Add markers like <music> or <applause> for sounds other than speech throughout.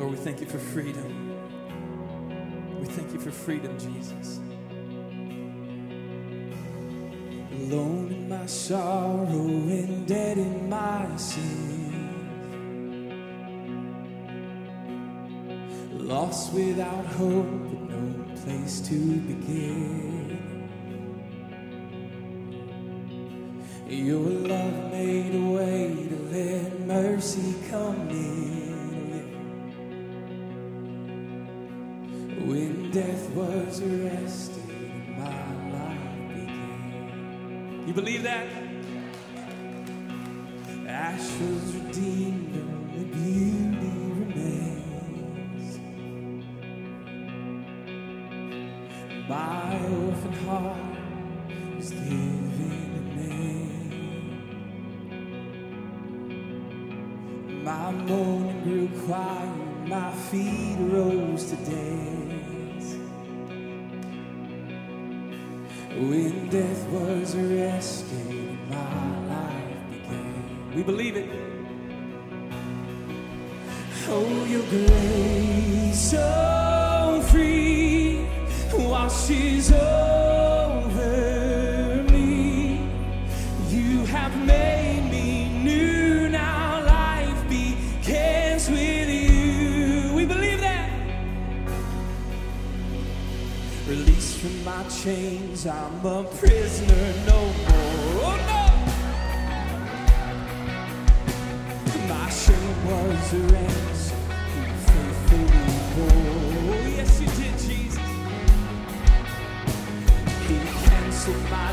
Lord, we thank you for freedom. We thank you for freedom, Jesus. Alone in my sorrow and dead in my sin. Lost without hope, but no place to begin. Your love made a way to let mercy come in. Was arrested, my life began. You believe that? Ash was redeemed, only beauty remains. My orphan heart was given a name. My mourning grew quiet, my feet rose to When death was arrested, my life began. We believe it. Oh, your grace so free washes over me. You have made me new. Now life begins with you. We believe that. Released from my chains, I'm a prisoner no more. Oh no! My shame was a ransom you faithfully bore. Oh, yes, you did, Jesus. He canceled my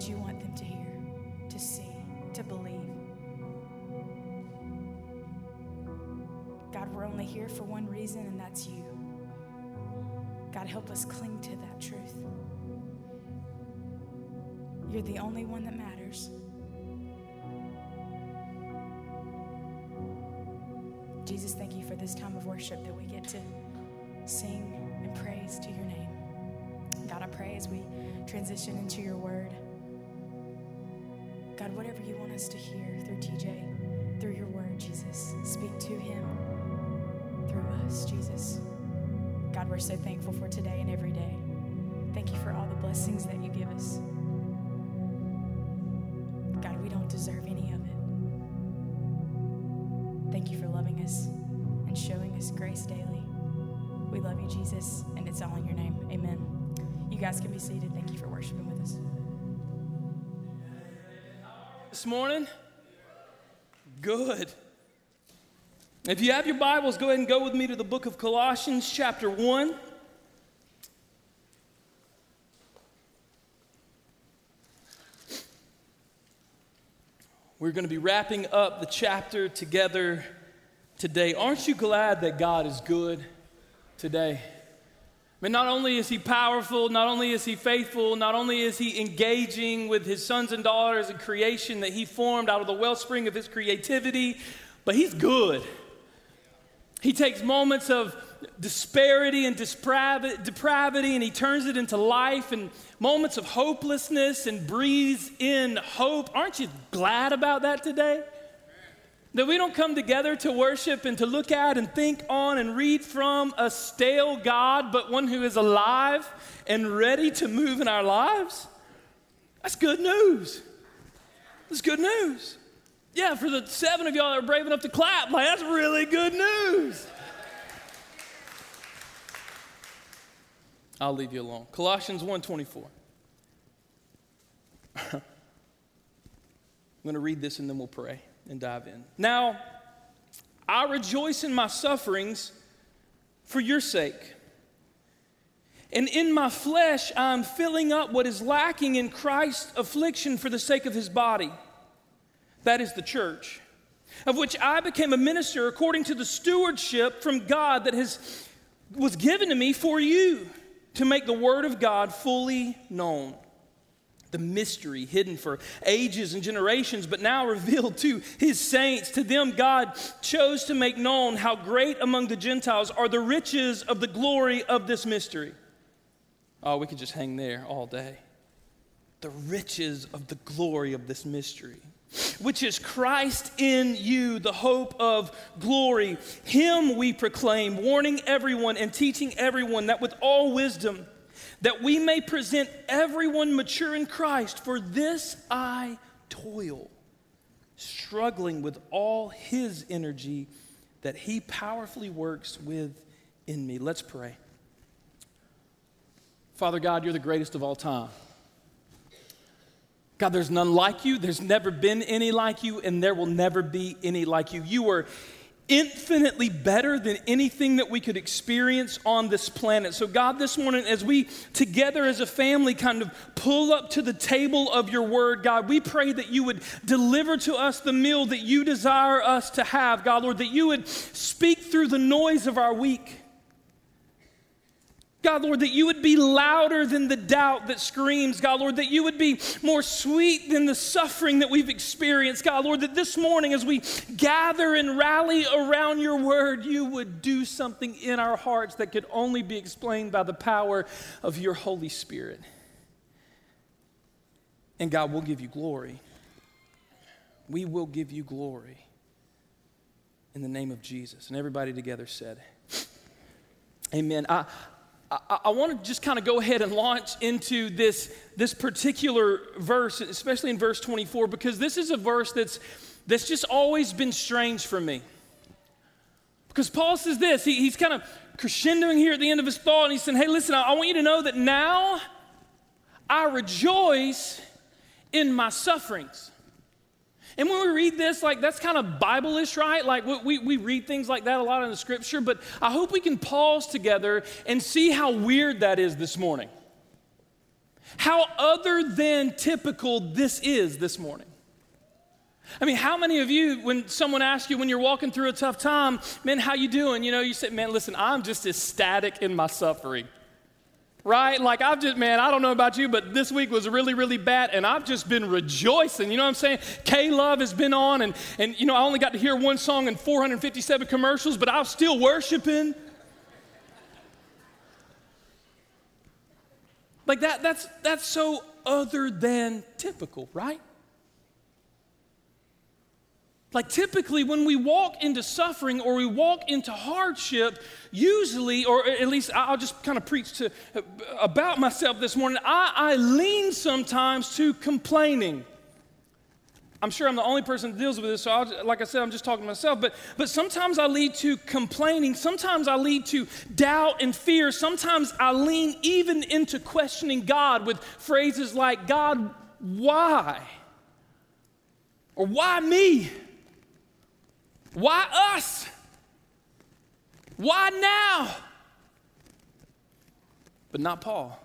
what you want them to hear, to see, to believe. God, we're only here for one reason, and that's you. God, help us cling to that truth. You're the only one that matters. Jesus, thank you for this time of worship that we get to sing and praise to your name. God, I pray as we transition into your word. God, whatever you want us to hear through TJ, through your word, Jesus, speak to him through us, Jesus. God, we're so thankful for today and every day. Thank you for all the blessings that you give us. God, we don't deserve any of it. Thank you for loving us and showing us grace daily. We love you, Jesus, and it's all in your name. Amen. You guys can be seated. Thank you for worshiping with us. This morning? Good. If you have your Bibles, go ahead and go with me to the book of Colossians, chapter 1. We're going to be wrapping up the chapter together today. Aren't you glad that God is good today? Mean, not only is he powerful, not only is he faithful, not only is he engaging with his sons and daughters and creation that he formed out of the wellspring of his creativity, but he's good. He takes moments of disparity and depravity and he turns it into life and moments of hopelessness and breathes in hope. Aren't you glad about that today? That we don't come together to worship and to look at and think on and read from a stale God, but one who is alive and ready to move in our lives? That's good news. That's good news. Yeah, for the seven of y'all that are brave enough to clap, like that's really good news. I'll leave you alone. Colossians 1:24. <laughs> I'm going to read this and then we'll pray and dive in. Now, I rejoice in my sufferings for your sake. And in my flesh, I'm filling up what is lacking in Christ's affliction for the sake of his body. That is the church, of which I became a minister according to the stewardship from God that has, was given to me for you to make the word of God fully known. The mystery hidden for ages and generations, but now revealed to his saints. To them, God chose to make known how great among the Gentiles are the riches of the glory of this mystery. Oh, we could just hang there all day. The riches of the glory of this mystery which is Christ in you, the hope of glory. Him we proclaim, warning everyone and teaching everyone that with all wisdom, that we may present everyone mature in Christ. For this I toil, struggling with all his energy that he powerfully works within me. Let's pray. Father God, you're the greatest of all time. God, there's none like you. There's never been any like you, and there will never be any like you. You are infinitely better than anything that we could experience on this planet. So, God, this morning, as we together as a family kind of pull up to the table of your word, God, we pray that you would deliver to us the meal that you desire us to have, God, Lord, that you would speak through the noise of our week. God, Lord, that you would be louder than the doubt that screams. God, Lord, that you would be more sweet than the suffering that we've experienced. God, Lord, that this morning as we gather and rally around your word, you would do something in our hearts that could only be explained by the power of your Holy Spirit. And God, we'll give you glory. We will give you glory in the name of Jesus. And everybody together said, Amen. I, I, I want to just kind of go ahead and launch into this, this particular verse, especially in verse 24, because this is a verse that's, that's just always been strange for me. Because Paul says this, he, he's kind of crescendoing here at the end of his thought, and he's saying, Hey, listen, I, I want you to know that now I rejoice in my sufferings. And when we read this, like that's kind of Bible-ish, right? Like we, we read things like that a lot in the scripture, but I hope we can pause together and see how weird that is this morning. How other than typical this is this morning. I mean, how many of you, when someone asks you when you're walking through a tough time, man, how you doing? You know, you say, man, listen, I'm just ecstatic in my suffering. Right? Like I've just, man, I don't know about you, but this week was really, really bad, and I've just been rejoicing. You know what I'm saying? K Love has been on, and and you know, I only got to hear one song in 457 commercials, but I'm still worshiping. Like that, that's that's so other than typical, right? Like typically, when we walk into suffering or we walk into hardship, usually, or at least I'll just kind of preach to about myself this morning. I, I lean sometimes to complaining. I'm sure I'm the only person that deals with this, so I'll, like I said, I'm just talking to myself. But, but sometimes I lead to complaining. Sometimes I lead to doubt and fear. Sometimes I lean even into questioning God with phrases like, God, why? Or why me? Why us? Why now? But not Paul.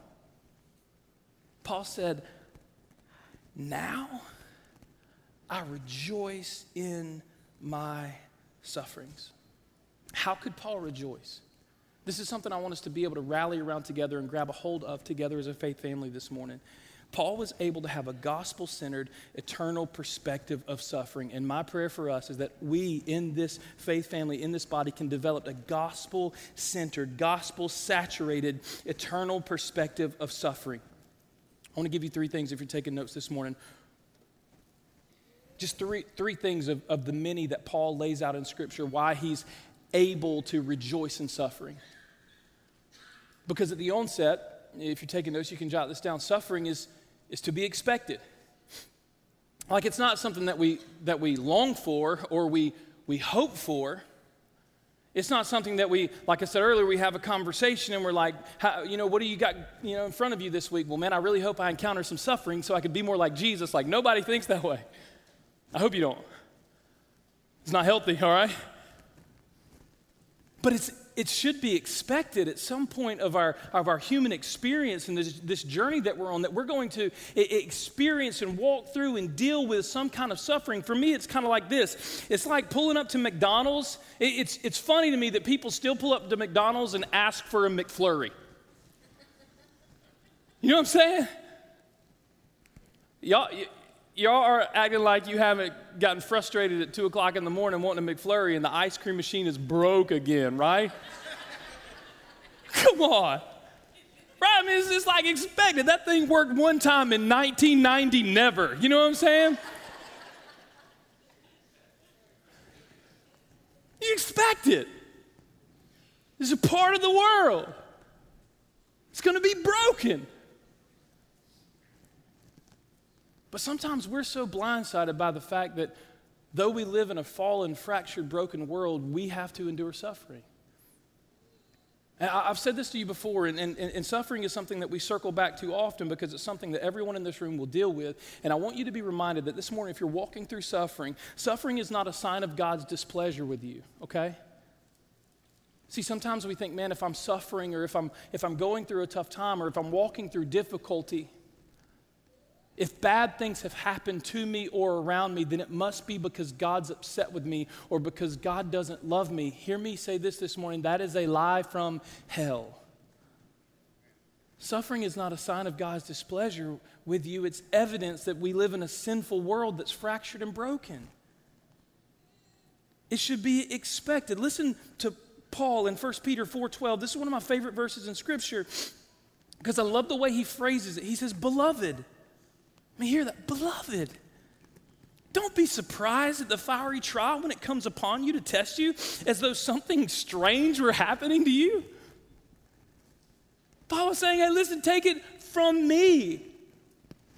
Paul said, Now I rejoice in my sufferings. How could Paul rejoice? This is something I want us to be able to rally around together and grab a hold of together as a faith family this morning. Paul was able to have a gospel centered, eternal perspective of suffering. And my prayer for us is that we in this faith family, in this body, can develop a gospel centered, gospel saturated, eternal perspective of suffering. I want to give you three things if you're taking notes this morning. Just three, three things of, of the many that Paul lays out in Scripture why he's able to rejoice in suffering. Because at the onset, if you're taking notes, you can jot this down. Suffering is is to be expected. Like it's not something that we that we long for or we we hope for. It's not something that we, like I said earlier, we have a conversation and we're like, you know, what do you got, you know, in front of you this week? Well, man, I really hope I encounter some suffering so I could be more like Jesus. Like nobody thinks that way. I hope you don't. It's not healthy, all right? But it's it should be expected at some point of our, of our human experience and this, this journey that we're on that we're going to experience and walk through and deal with some kind of suffering. For me, it's kind of like this it's like pulling up to McDonald's. It, it's, it's funny to me that people still pull up to McDonald's and ask for a McFlurry. You know what I'm saying? Y'all, y'all are acting like you haven't gotten frustrated at 2 o'clock in the morning wanting a McFlurry and the ice cream machine is broke again, right? <laughs> Come on. Right? I mean, it's just like expected. That thing worked one time in 1990, never. You know what I'm saying? You expect it. It's a part of the world. It's going to be broken. But sometimes we're so blindsided by the fact that though we live in a fallen, fractured, broken world, we have to endure suffering. And I've said this to you before, and, and, and, suffering is something that we circle back to often because it's something that everyone in this room will deal with. And I want you to be reminded that this morning, if you're walking through suffering, suffering is not a sign of God's displeasure with you, okay? See, sometimes we think, man, if I'm suffering or if I'm, if I'm going through a tough time or if I'm walking through difficulty, if bad things have happened to me or around me, then it must be because God's upset with me or because God doesn't love me. Hear me say this this morning that is a lie from hell. Suffering is not a sign of God's displeasure with you, it's evidence that we live in a sinful world that's fractured and broken. It should be expected. Listen to Paul in 1 Peter 4:12. This is one of my favorite verses in scripture because I love the way he phrases it. He says, "Beloved, I mean, hear that. Beloved, don't be surprised at the fiery trial when it comes upon you to test you as though something strange were happening to you. Paul was saying, hey, listen, take it from me.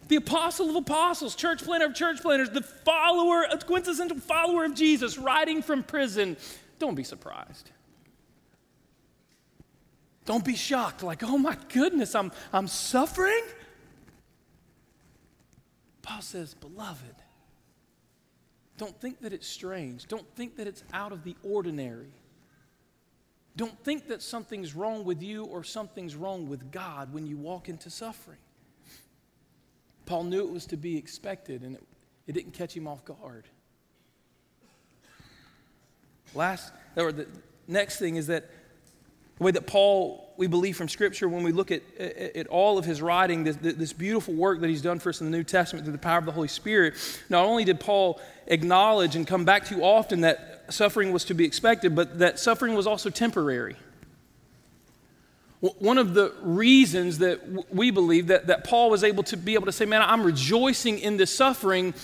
The apostle of apostles, church planter of church planters, the follower, a quintessential follower of Jesus, writing from prison. Don't be surprised. Don't be shocked, like, oh my goodness, I'm, I'm suffering? Paul says, Beloved, Don't think that it's strange. Don't think that it's out of the ordinary. Don't think that something's wrong with you or something's wrong with God when you walk into suffering. Paul knew it was to be expected and it, it didn't catch him off guard. Last, or the next thing is that the way that Paul, we believe from Scripture, when we look at, at, at all of his writing, this, this, beautiful work that he's done for us in the New Testament through the power of the Holy Spirit, not only did Paul acknowledge and come back to often that suffering was to be expected, but that suffering was also temporary. One of the reasons that we believe that, that Paul was able to be able to say, Man, I'm rejoicing in this suffering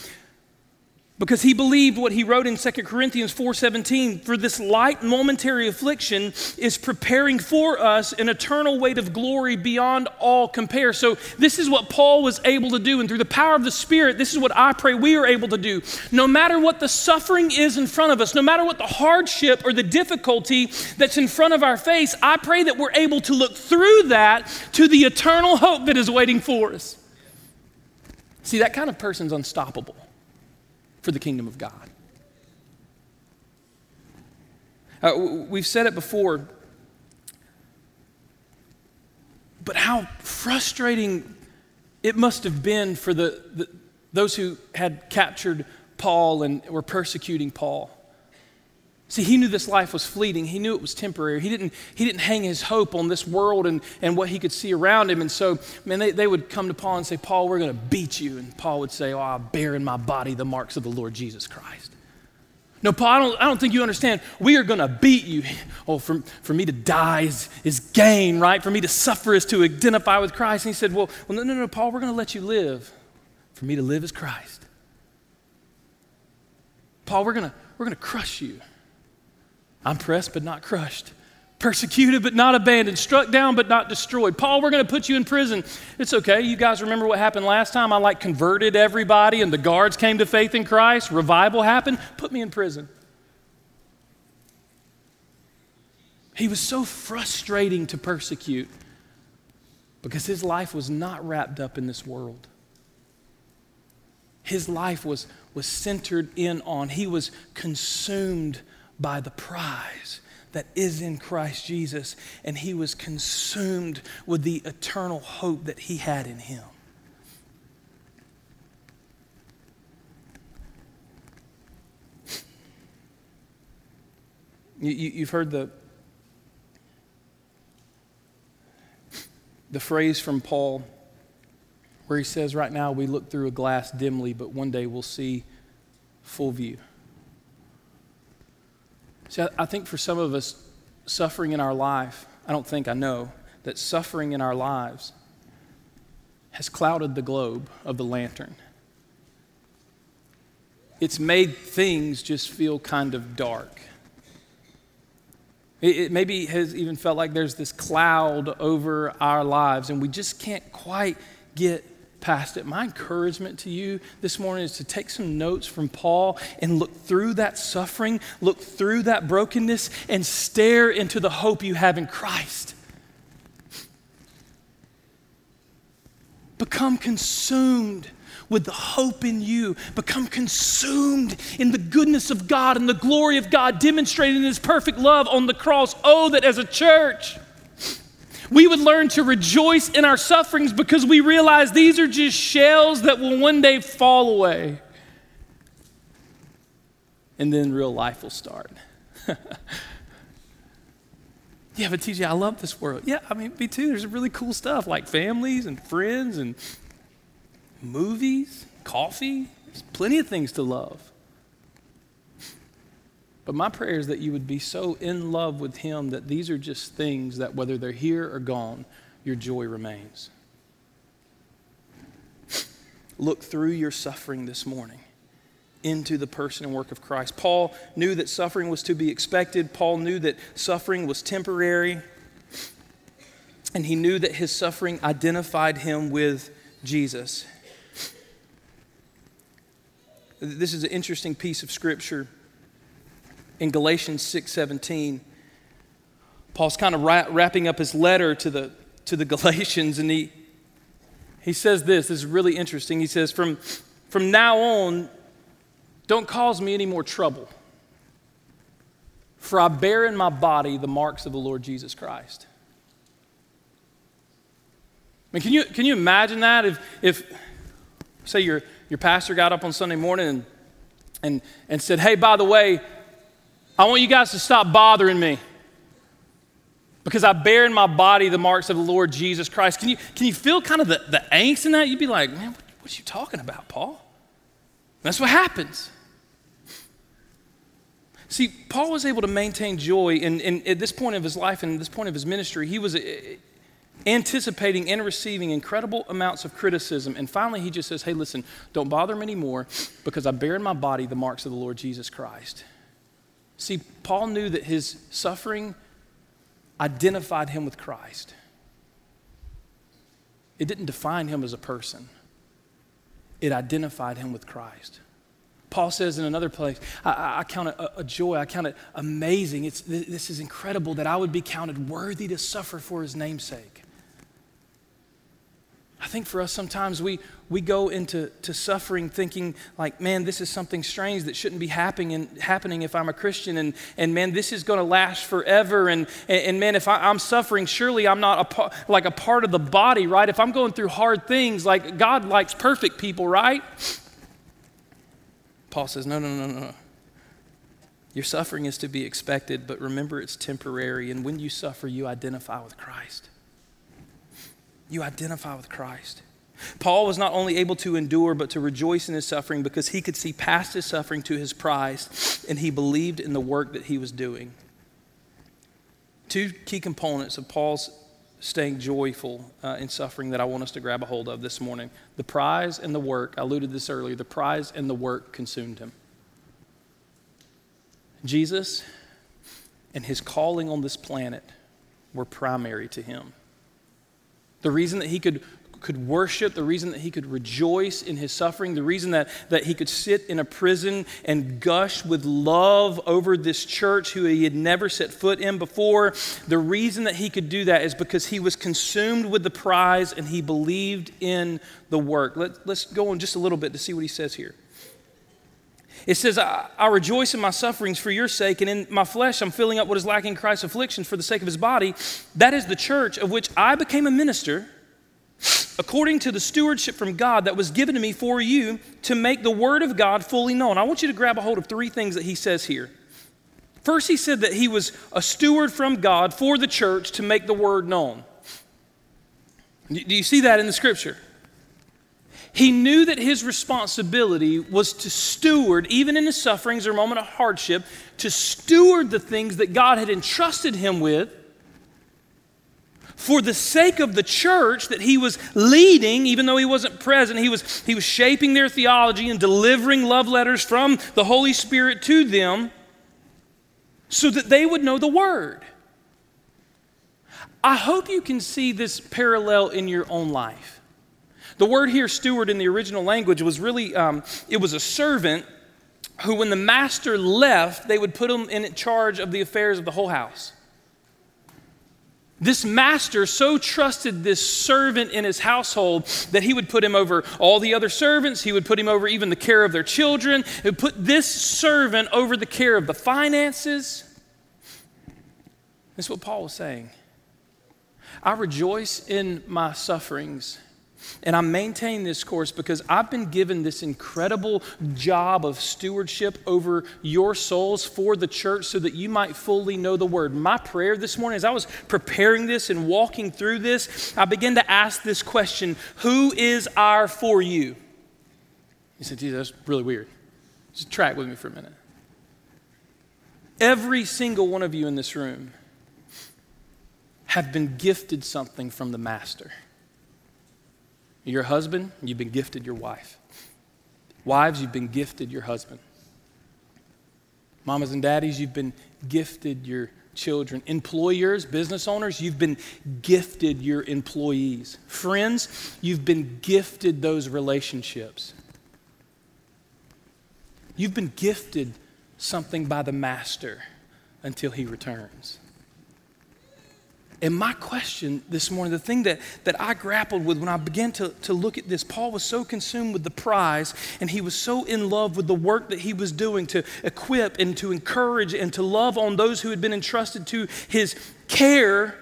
because he believed what he wrote in 2 Corinthians 4:17 for this light momentary affliction is preparing for us an eternal weight of glory beyond all compare. So this is what Paul was able to do and through the power of the spirit this is what I pray we are able to do. No matter what the suffering is in front of us, no matter what the hardship or the difficulty that's in front of our face, I pray that we're able to look through that to the eternal hope that is waiting for us. See that kind of person's unstoppable for the kingdom of God. Uh, we've said it before, but how frustrating it must have been for the, the, those who had captured Paul and were persecuting Paul. See, he knew this life was fleeting. He knew it was temporary. He didn't, he didn't hang his hope on this world and, and what he could see around him. And so, man, they, they would come to Paul and say, Paul, we're going to beat you. And Paul would say, Oh, I bear in my body the marks of the Lord Jesus Christ. No, Paul, I don't, I don't think you understand. We are going to beat you. Oh, for, for me to die is, is gain, right? For me to suffer is to identify with Christ. And he said, Well, well no, no, no, Paul, we're going to let you live. For me to live is Christ. Paul, we're going to, we're going to crush you. I'm pressed but not crushed, persecuted but not abandoned, struck down but not destroyed. Paul, we're going to put you in prison. It's okay. You guys remember what happened last time? I like converted everybody and the guards came to faith in Christ. Revival happened. Put me in prison. He was so frustrating to persecute because his life was not wrapped up in this world. His life was, was centered in on, he was consumed by the prize that is in Christ Jesus, and he was consumed with the eternal hope that he had in him. You, have heard the, the phrase from Paul where he says, Right now we look through a glass dimly, but one day we'll see full view. See, I think for some of us, suffering in our life, I don't think I know, that suffering in our lives has clouded the globe of the lantern. It's made things just feel kind of dark. It, it, maybe has even felt like there's this cloud over our lives, and we just can't quite get past it. My encouragement to you this morning is to take some notes from Paul and look through that suffering, look through that brokenness, and stare into the hope you have in Christ. Become consumed with the hope in you. Become consumed in the goodness of God and the glory of God demonstrated in His perfect love on the cross. Oh, that as a church, we would learn to rejoice in our sufferings because we realize these are just shells that will one day fall away. And then real life will start. <laughs> yeah, but TJ, I love this world. Yeah, I mean, me too. There's really cool stuff like families and friends and movies, coffee. There's plenty of things to love. But my prayer is that you would be so in love with Him that these are just things that, whether they're here or gone, your joy remains. Look through your suffering this morning into the person and work of Christ. Paul knew that suffering was to be expected, Paul knew that suffering was temporary, and he knew that his suffering identified him with Jesus. This is an interesting piece of scripture in Galatians 6:17. Paul's kind of wrapping up his letter to the, to the <laughs> Galatians, and he, he says this. This is really interesting. He says, from, from now on, Don't cause me any more trouble, for I bear in my body the marks of the Lord Jesus Christ. I mean, can you, can you imagine that if, if say, your, your pastor got up on Sunday morning and, and, and said, Hey, by the way, I want you guys to stop bothering me because I bear in my body the marks of the Lord Jesus Christ. Can you, can you feel kind of the, the angst in that? You'd be like, Man, what, what are you talking about, Paul? That's what happens. See, Paul was able to maintain joy, and, at this point of his life and this point of his ministry, he was uh, anticipating and receiving incredible amounts of criticism. And finally, he just says, Hey, listen, don't bother me anymore because I bear in my body the marks of the Lord Jesus Christ. See, Paul knew that his suffering identified him with Christ, it didn't define him as a person, it identified him with Christ. Paul says in another place, I, I count it a, a, joy, I count it amazing. It's, this is incredible that I would be counted worthy to suffer for his namesake. I think for us, sometimes we, we go into to suffering thinking, like, man, this is something strange that shouldn't be happening, and, happening if I'm a Christian. And, and man, this is going to last forever. And, and, and man, if I, am suffering, surely I'm not a, like a part of the body, right? If I'm going through hard things, like God likes perfect people, right? Paul says, no, no, no, no, no. Your suffering is to be expected, but remember it's temporary. And when you suffer, you identify with Christ you identify with Christ. Paul was not only able to endure, but to rejoice in his suffering because he could see past his suffering to his prize and he believed in the work that he was doing. Two key components of Paul's staying joyful uh, in suffering that I want us to grab a hold of this morning the prize and the work. I alluded to this earlier. The prize and the work consumed him. Jesus and his calling on this planet were primary to him. The reason that he could, could worship, the reason that he could rejoice in his suffering, the reason that, that he could sit in a prison and gush with love over this church who he had never set foot in before, the reason that he could do that is because he was consumed with the prize and he believed in the work. Let, let's go on just a little bit to see what he says here. It says, I, I, rejoice in my sufferings for your sake, and in my flesh I'm filling up what is lacking in Christ's afflictions for the sake of his body. That is the church of which I became a minister, according to the stewardship from God that was given to me for you to make the word of God fully known. I want you to grab a hold of three things that he says here. First, he said that he was a steward from God for the church to make the word known. Do you see that in the scripture? He knew that his responsibility was to steward, even in his sufferings or moment of hardship, to steward the things that God had entrusted him with for the sake of the church that he was leading, even though he wasn't present, he was, he was shaping their theology and delivering love letters from the Holy Spirit to them so that they would know the Word. I hope you can see this parallel in your own life. The word here, steward, in the original language was really, um, it was a servant who, when the master left, they would put him in charge of the affairs of the whole house. This master so trusted this servant in his household that he would put him over all the other servants. He would put him over even the care of their children. He would put this servant over the care of the finances. That's what Paul was saying. I rejoice in my sufferings and I'm maintaining this course because I've been given this incredible job of stewardship over your souls for the church so that you might fully know the word. My prayer this morning, as I was preparing this and walking through this, I began to ask this question Who is our for you? You said, Jesus, that's really weird. Just track with me for a minute. Every single one of you in this room have been gifted something from the Master. Your husband, you've been gifted your wife. Wives, you've been gifted your husband. Mamas and daddies, you've been gifted your children. Employers, business owners, you've been gifted your employees. Friends, you've been gifted those relationships. You've been gifted something by the Master until he returns. And my question this morning, the thing that, that I grappled with when I began to, to look at this, Paul was so consumed with the prize and he was so in love with the work that he was doing to equip and to encourage and to love on those who had been entrusted to his care.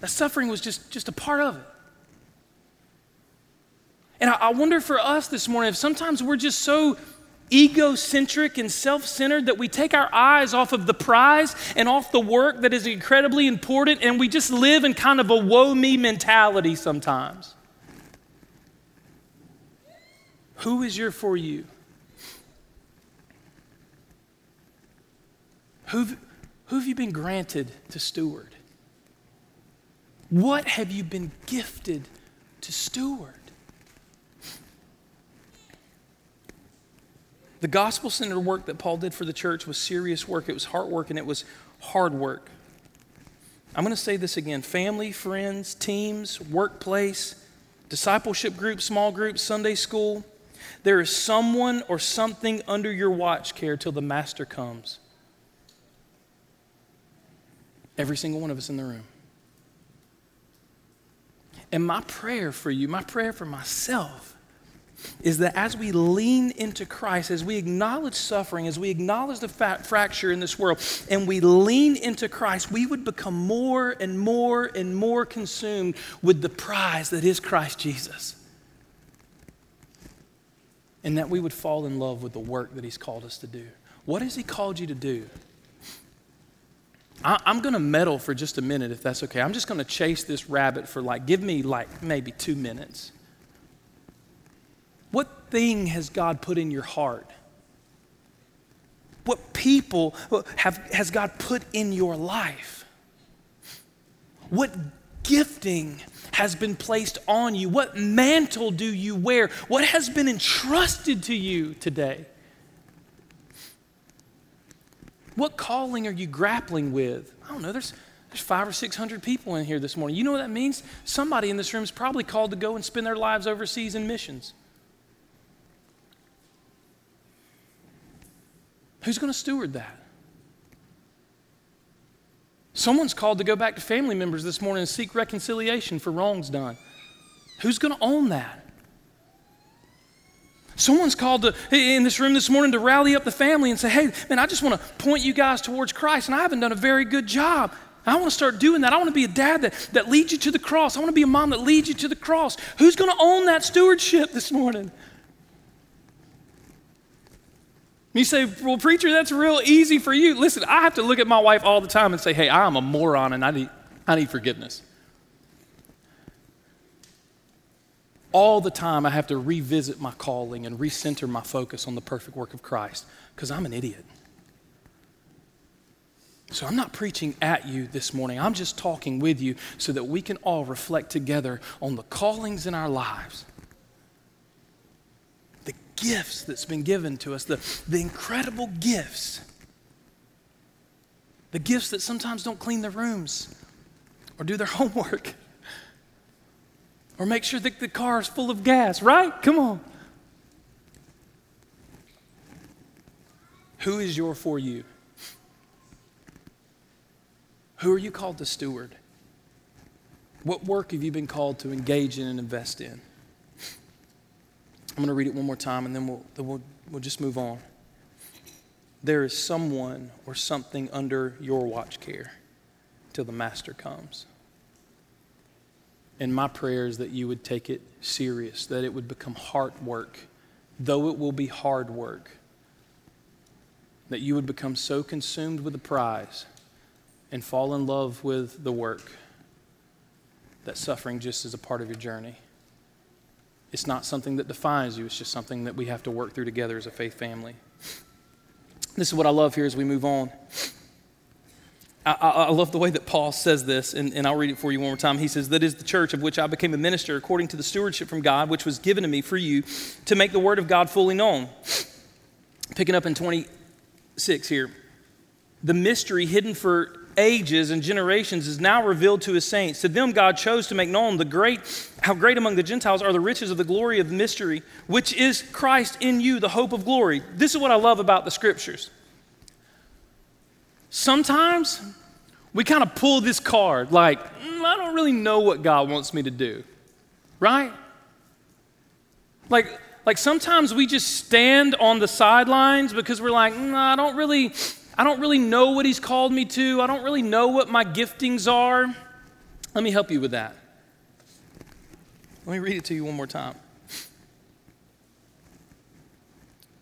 That suffering was just, just a part of it. And I, I wonder for us this morning if sometimes we're just so egocentric and self centered that we take our eyes off of the prize and off the work that is incredibly important and we just live in kind of a woe me mentality sometimes. Who is your for you? Who who have you been granted to steward? What have you been gifted to steward? The gospel centered work that Paul did for the church was serious work, it was hard work, and it was hard work. I'm going to say this again family, friends, teams, workplace, discipleship groups, small groups, Sunday school. There is someone or something under your watch care till the master comes. Every single one of us in the room. And my prayer for you, my prayer for myself, is that as we lean into Christ, as we acknowledge suffering, as we acknowledge the fracture in this world, and we lean into Christ, we would become more and more and more consumed with the prize that is Christ Jesus. And that we would fall in love with the work that He's called us to do. What has He called you to do? I, am going to meddle for just a minute, if that's okay. I'm just going to chase this rabbit for like, give me like maybe two minutes. Thing has God put in your heart? What people have, has God put in your life? What gifting has been placed on you? What mantle do you wear? What has been entrusted to you today? What calling are you grappling with? I don't know. There's, there's five or six hundred people in here this morning. You know what that means? Somebody in this room is probably called to go and spend their lives overseas in missions. Who's going to steward that? Someone's called to go back to family members this morning and seek reconciliation for wrongs done. Who's going to own that? Someone's called to, in this room this morning to rally up the family and say, hey, man, I just want to point you guys towards Christ, and I haven't done a very good job. I want to start doing that. I want to be a dad that, that leads you to the cross. I want to be a mom that leads you to the cross. Who's going to own that stewardship this morning? You say, well, preacher, that's real easy for you. Listen, I have to look at my wife all the time and say, hey, I'm a moron and I need, I need forgiveness. All the time, I have to revisit my calling and recenter my focus on the perfect work of Christ because I'm an idiot. So I'm not preaching at you this morning. I'm just talking with you so that we can all reflect together on the callings in our lives gifts that's been given to us, the, the incredible gifts. The gifts that sometimes don't clean their rooms or do their <laughs> homework or make sure that the car is full of gas, right? Come on. Who is your for you? Who are you called to steward? What work have you been called to engage in and invest in? I'm going to read it one more time and then we'll, then we'll, we'll just move on. There is someone or something under your watch care till the master comes. And my prayer is that you would take it serious, that it would become heart work, though it will be hard work. That you would become so consumed with the prize and fall in love with the work that suffering just is a part of your journey. It's not something that defines you, it's just something that we have to work through together as a faith family. This is what I love here as we move on. I, I, love the way that Paul says this, and, and I'll read it for you one more time. He says, That is the church of which I became a minister according to the stewardship from God, which was given to me for you to make the word of God fully known. Picking up in 26 here. The mystery hidden for ages and generations is now revealed to his saints. To them, God chose to make known the great, how great among the Gentiles are the riches of the glory of the mystery, which is Christ in you, the hope of glory. This is what I love about the scriptures. Sometimes We kind of pull this card like, mm, I don't really know what God wants me to do, right? Like, like sometimes we just stand on the sidelines because we're like, mm, I don't really, I don't really know what He's called me to. I don't really know what my giftings are. Let me help you with that. Let me read it to you one more time.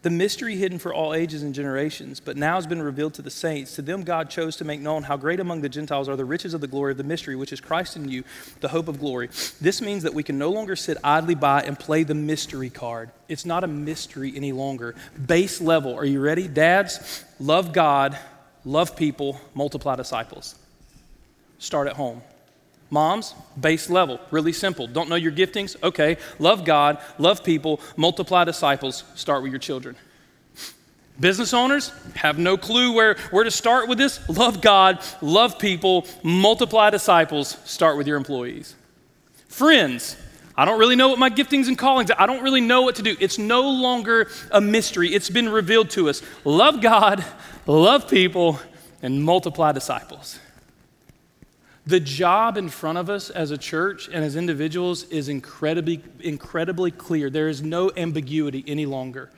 The mystery hidden for all ages and generations, but now has been revealed to the saints. To them, God chose to make known how great among the Gentiles are the riches of the glory of the mystery, which is Christ in you, the hope of glory. This means that we can no longer sit idly by and play the mystery card. It's not a mystery any longer. Base level. Are you ready? Dads, love God, love people, multiply disciples. Start at home. Moms, base level, really simple. Don't know your giftings? Okay. Love God, love people, multiply disciples, start with your children. Business owners have no clue where, where to start with this. Love God, love people, multiply disciples, start with your employees. Friends, I don't really know what my giftings and callings are. I don't really know what to do. It's no longer a mystery, it's been revealed to us. Love God, love people, and multiply disciples. The job in front of us as a church and as individuals is incredibly, incredibly clear. There is no ambiguity any longer.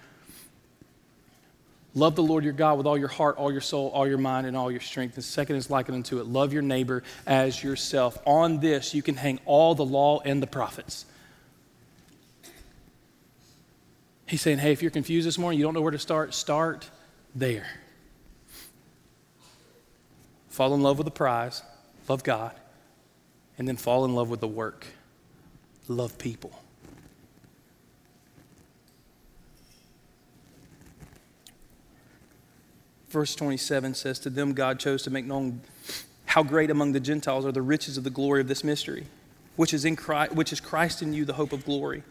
Love the Lord your God with all your heart, all your soul, all your mind, and all your strength. The second is likened unto it. Love your neighbor as yourself. On this, you can hang all the law and the prophets. He's saying, hey, if you're confused this morning, you don't know where to start, start there. Fall in love with the prize love God, and then fall in love with the work. Love people. Verse 27 says, To them God chose to make known how great among the Gentiles are the riches of the glory of this mystery, which is, in Christ, which is Christ in you, the hope of glory.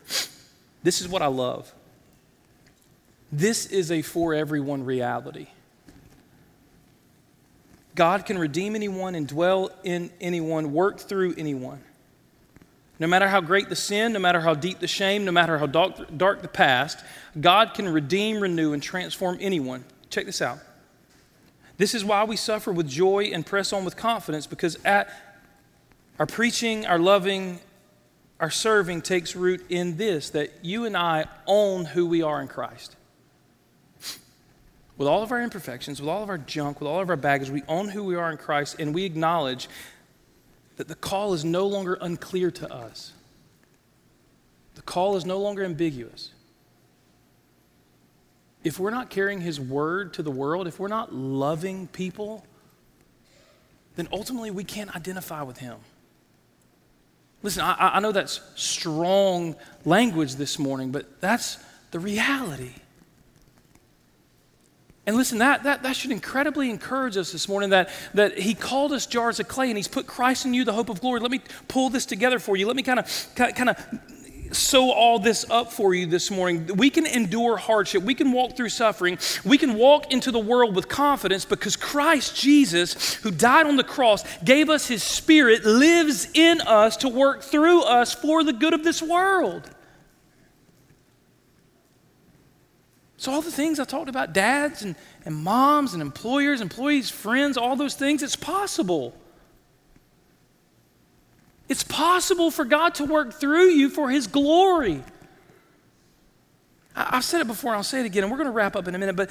This is what I love. This is a for everyone reality. God can redeem anyone and dwell in anyone, work through anyone. No matter how great the sin, no matter how deep the shame, no matter how dark, dark the past, God can redeem, renew, and transform anyone. Check this out. This is why we suffer with joy and press on with confidence because at our preaching, our loving, our serving takes root in this that you and I own who we are in Christ with all of our imperfections, with all of our junk, with all of our baggage, we own who we are in Christ and we acknowledge that the call is no longer unclear to us. The call is no longer ambiguous. If we're not carrying His word to the world, if we're not loving people, then ultimately we can't identify with Him. Listen, I, I know that's strong language this morning, but that's the reality. And listen, that, that, that should incredibly encourage us this morning that, that He called us jars of clay and He's put Christ in you, the hope of glory. Let me pull this together for you. Let me kind of kind of sew all this up for you this morning. We can endure hardship. We can walk through suffering. We can walk into the world with confidence because Christ Jesus, who died on the cross, gave us his spirit, lives in us to work through us for the good of this world. So, all the things I talked about dads and, and moms and employers, employees, friends, all those things, it's possible. It's possible for God to work through you for His glory. I, have said it before, and I'll say it again, and we're going to wrap up in a minute, but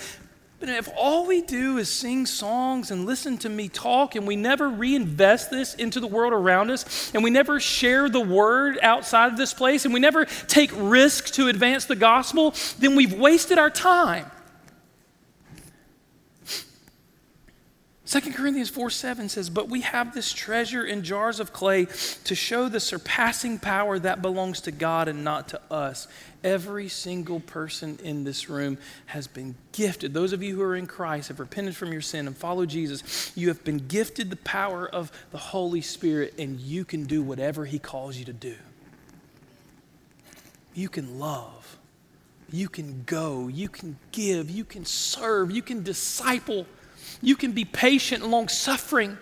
but if all we do is sing songs and listen to me talk, and we never reinvest this into the world around us, and we never share the word outside of this place, and we never take risks to advance the gospel, then we've wasted our time. 2 Corinthians 4 7 says, But we have this treasure in jars of clay to show the surpassing power that belongs to God and not to us. Every single person in this room has been gifted. Those of you who are in Christ have repented from your sin and follow Jesus. You have been gifted the power of the Holy Spirit, and you can do whatever He calls you to do. You can love, you can go, you can give, you can serve, you can disciple, you can be patient and long suffering.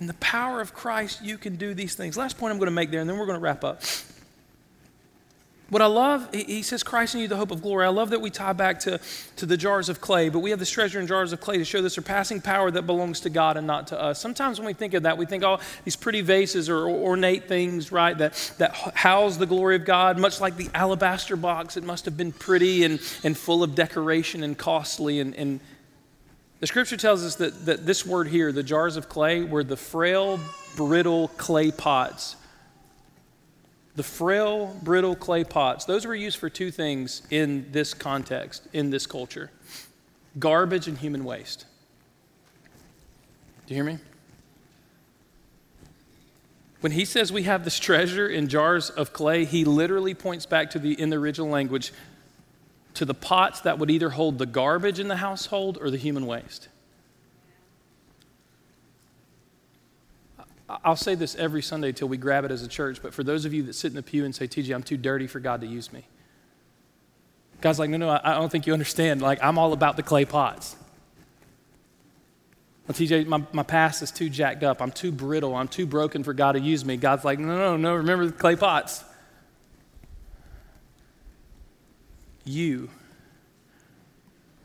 In the power of Christ, you can do these things. Last point I'm going to make there, and then we're going to wrap up. What I love, he says, Christ in you, the hope of glory. I love that we tie back to, to the jars of clay, but we have this treasure in jars of clay to show the surpassing power that belongs to God and not to us. Sometimes when we think of that, we think, oh, these pretty vases or ornate things, right, that, that house the glory of God, much like the alabaster box. It must have been pretty and, and full of decoration and costly. And, and the scripture tells us that, that this word here, the jars of clay, were the frail, brittle clay pots the frail, brittle clay pots, those were used for two things in this context, in this culture garbage and human waste. Do you hear me? When he says we have this treasure in jars of clay, he literally points back to the, in the original language, to the pots that would either hold the garbage in the household or the human waste. I'll say this every Sunday till we grab it as a church, but for those of you that sit in the pew and say, TJ, I'm too dirty for God to use me. God's like, no, no, I don't think you understand. Like, I'm all about the clay pots. Well, TJ, my, my past is too jacked up. I'm too brittle. I'm too broken for God to use me. God's like, no, no, no, remember the clay pots. You,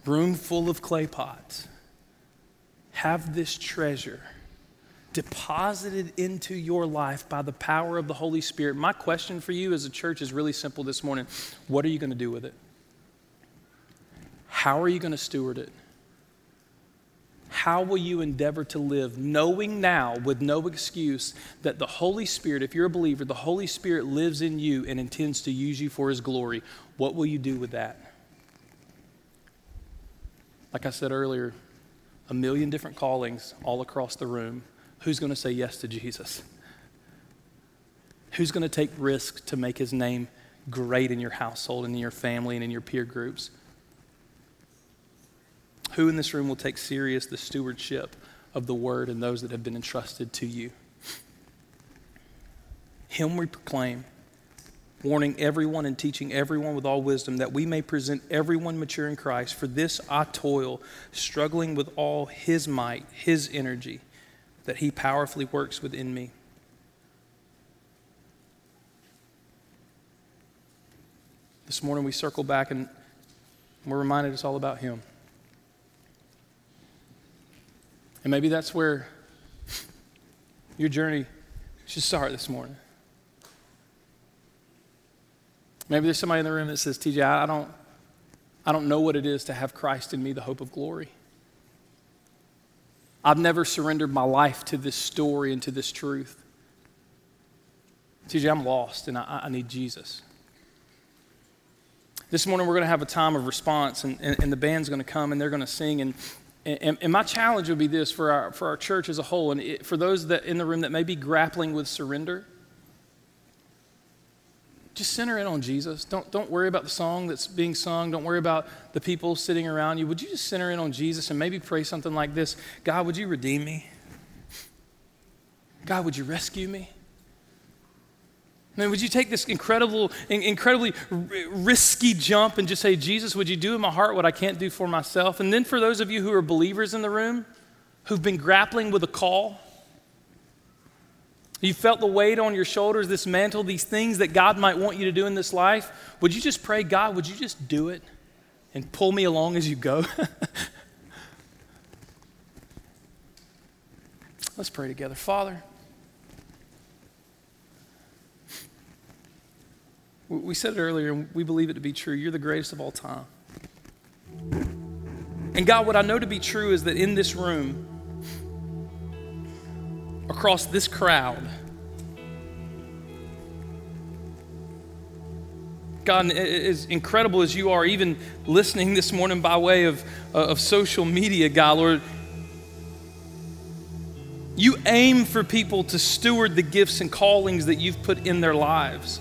room full of clay pots, have this treasure deposited into your life by the power of the Holy Spirit. My question for you as a church is really simple this morning. What are you going to do with it? How are you going to steward it? How will you endeavor to live knowing now with no excuse that the Holy Spirit, if you're a believer, the Holy Spirit lives in you and intends to use you for His glory? What will you do with that? Like I said earlier, a million different callings all across the room who's going to say yes to Jesus? Who's going to take risks to make his name great in your household and in your family and in your peer groups? Who in this room will take serious the stewardship of the word and those that have been entrusted to you? Him we proclaim, warning everyone and teaching everyone with all wisdom, that we may present everyone mature in Christ. For this I toil, struggling with all his might, his energy that He powerfully works within me. This morning we circle back and we're reminded it's all about Him. And maybe that's where your journey should start this morning. Maybe there's somebody in the room that says, TJ, I don't, I don't know what it is to have Christ in me, the hope of glory. I've never surrendered my life to this story and to this truth. TJ, I'm lost and I, I need Jesus. This morning, we're going to have a time of response, and, and, and the band's going to come and they're going to sing. And, and, and, my challenge would be this for our, for our church as a whole, and it, for those that in the room that may be grappling with surrender just center in on Jesus. Don't, don't worry about the song that's being sung. Don't worry about the people sitting around you. Would you just center in on Jesus and maybe pray something like this God, would you redeem me? God, would you rescue me? Man, would you take this incredible, incredibly risky jump and just say, Jesus, would you do in my heart what I can't do for myself? And then for those of you who are believers in the room, who've been grappling with a call, you felt the weight on your shoulders, this mantle, these things that God might want you to do in this life. Would you just pray, God, would you just do it and pull me along as you go? <laughs> Let's pray together. Father, we said it earlier, and we believe it to be true. You're the greatest of all time. And God, what I know to be true is that in this room, across this crowd. God, as incredible as you are, even listening this morning by way of, uh, of social media, God, Lord, you aim for people to steward the gifts and callings that you've put in their lives.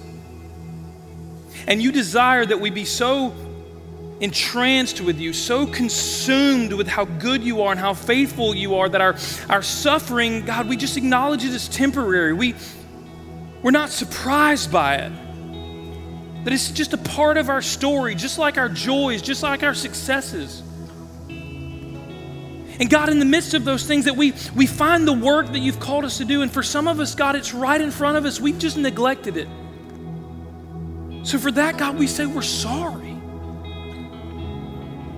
And you desire that we be so entranced with you, so consumed with how good you are and how faithful you are that our, our suffering, God, we just acknowledge it as temporary. We, we're not surprised by it. That it's just a part of our story, just like our joys, just like our successes. And God, in the midst of those things, that we, we find the work that you've called us to do. And for some of us, God, it's right in front of us. We've just neglected it. So for that, God, we say we're sorry.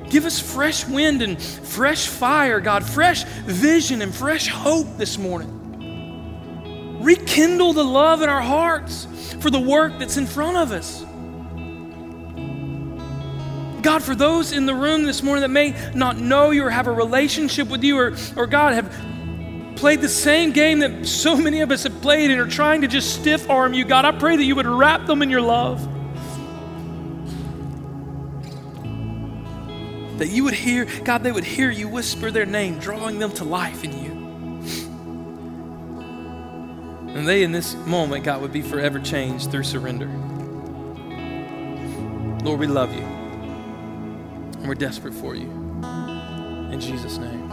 Give us fresh wind and fresh fire, God, fresh vision and fresh hope this morning. Rekindle the love in our hearts for the work that's in front of us. God, for those in the room this morning that may not know you or have a relationship with you, or, or God, have played the same game that so many of us have played and are trying to just stiff arm you, God, I pray that you would wrap them in your love. That you would hear, God, they would hear you whisper their name, drawing them to life in you. And they, in this moment, God, would be forever changed through surrender. Lord, we love you. And we're desperate for you. In Jesus' name.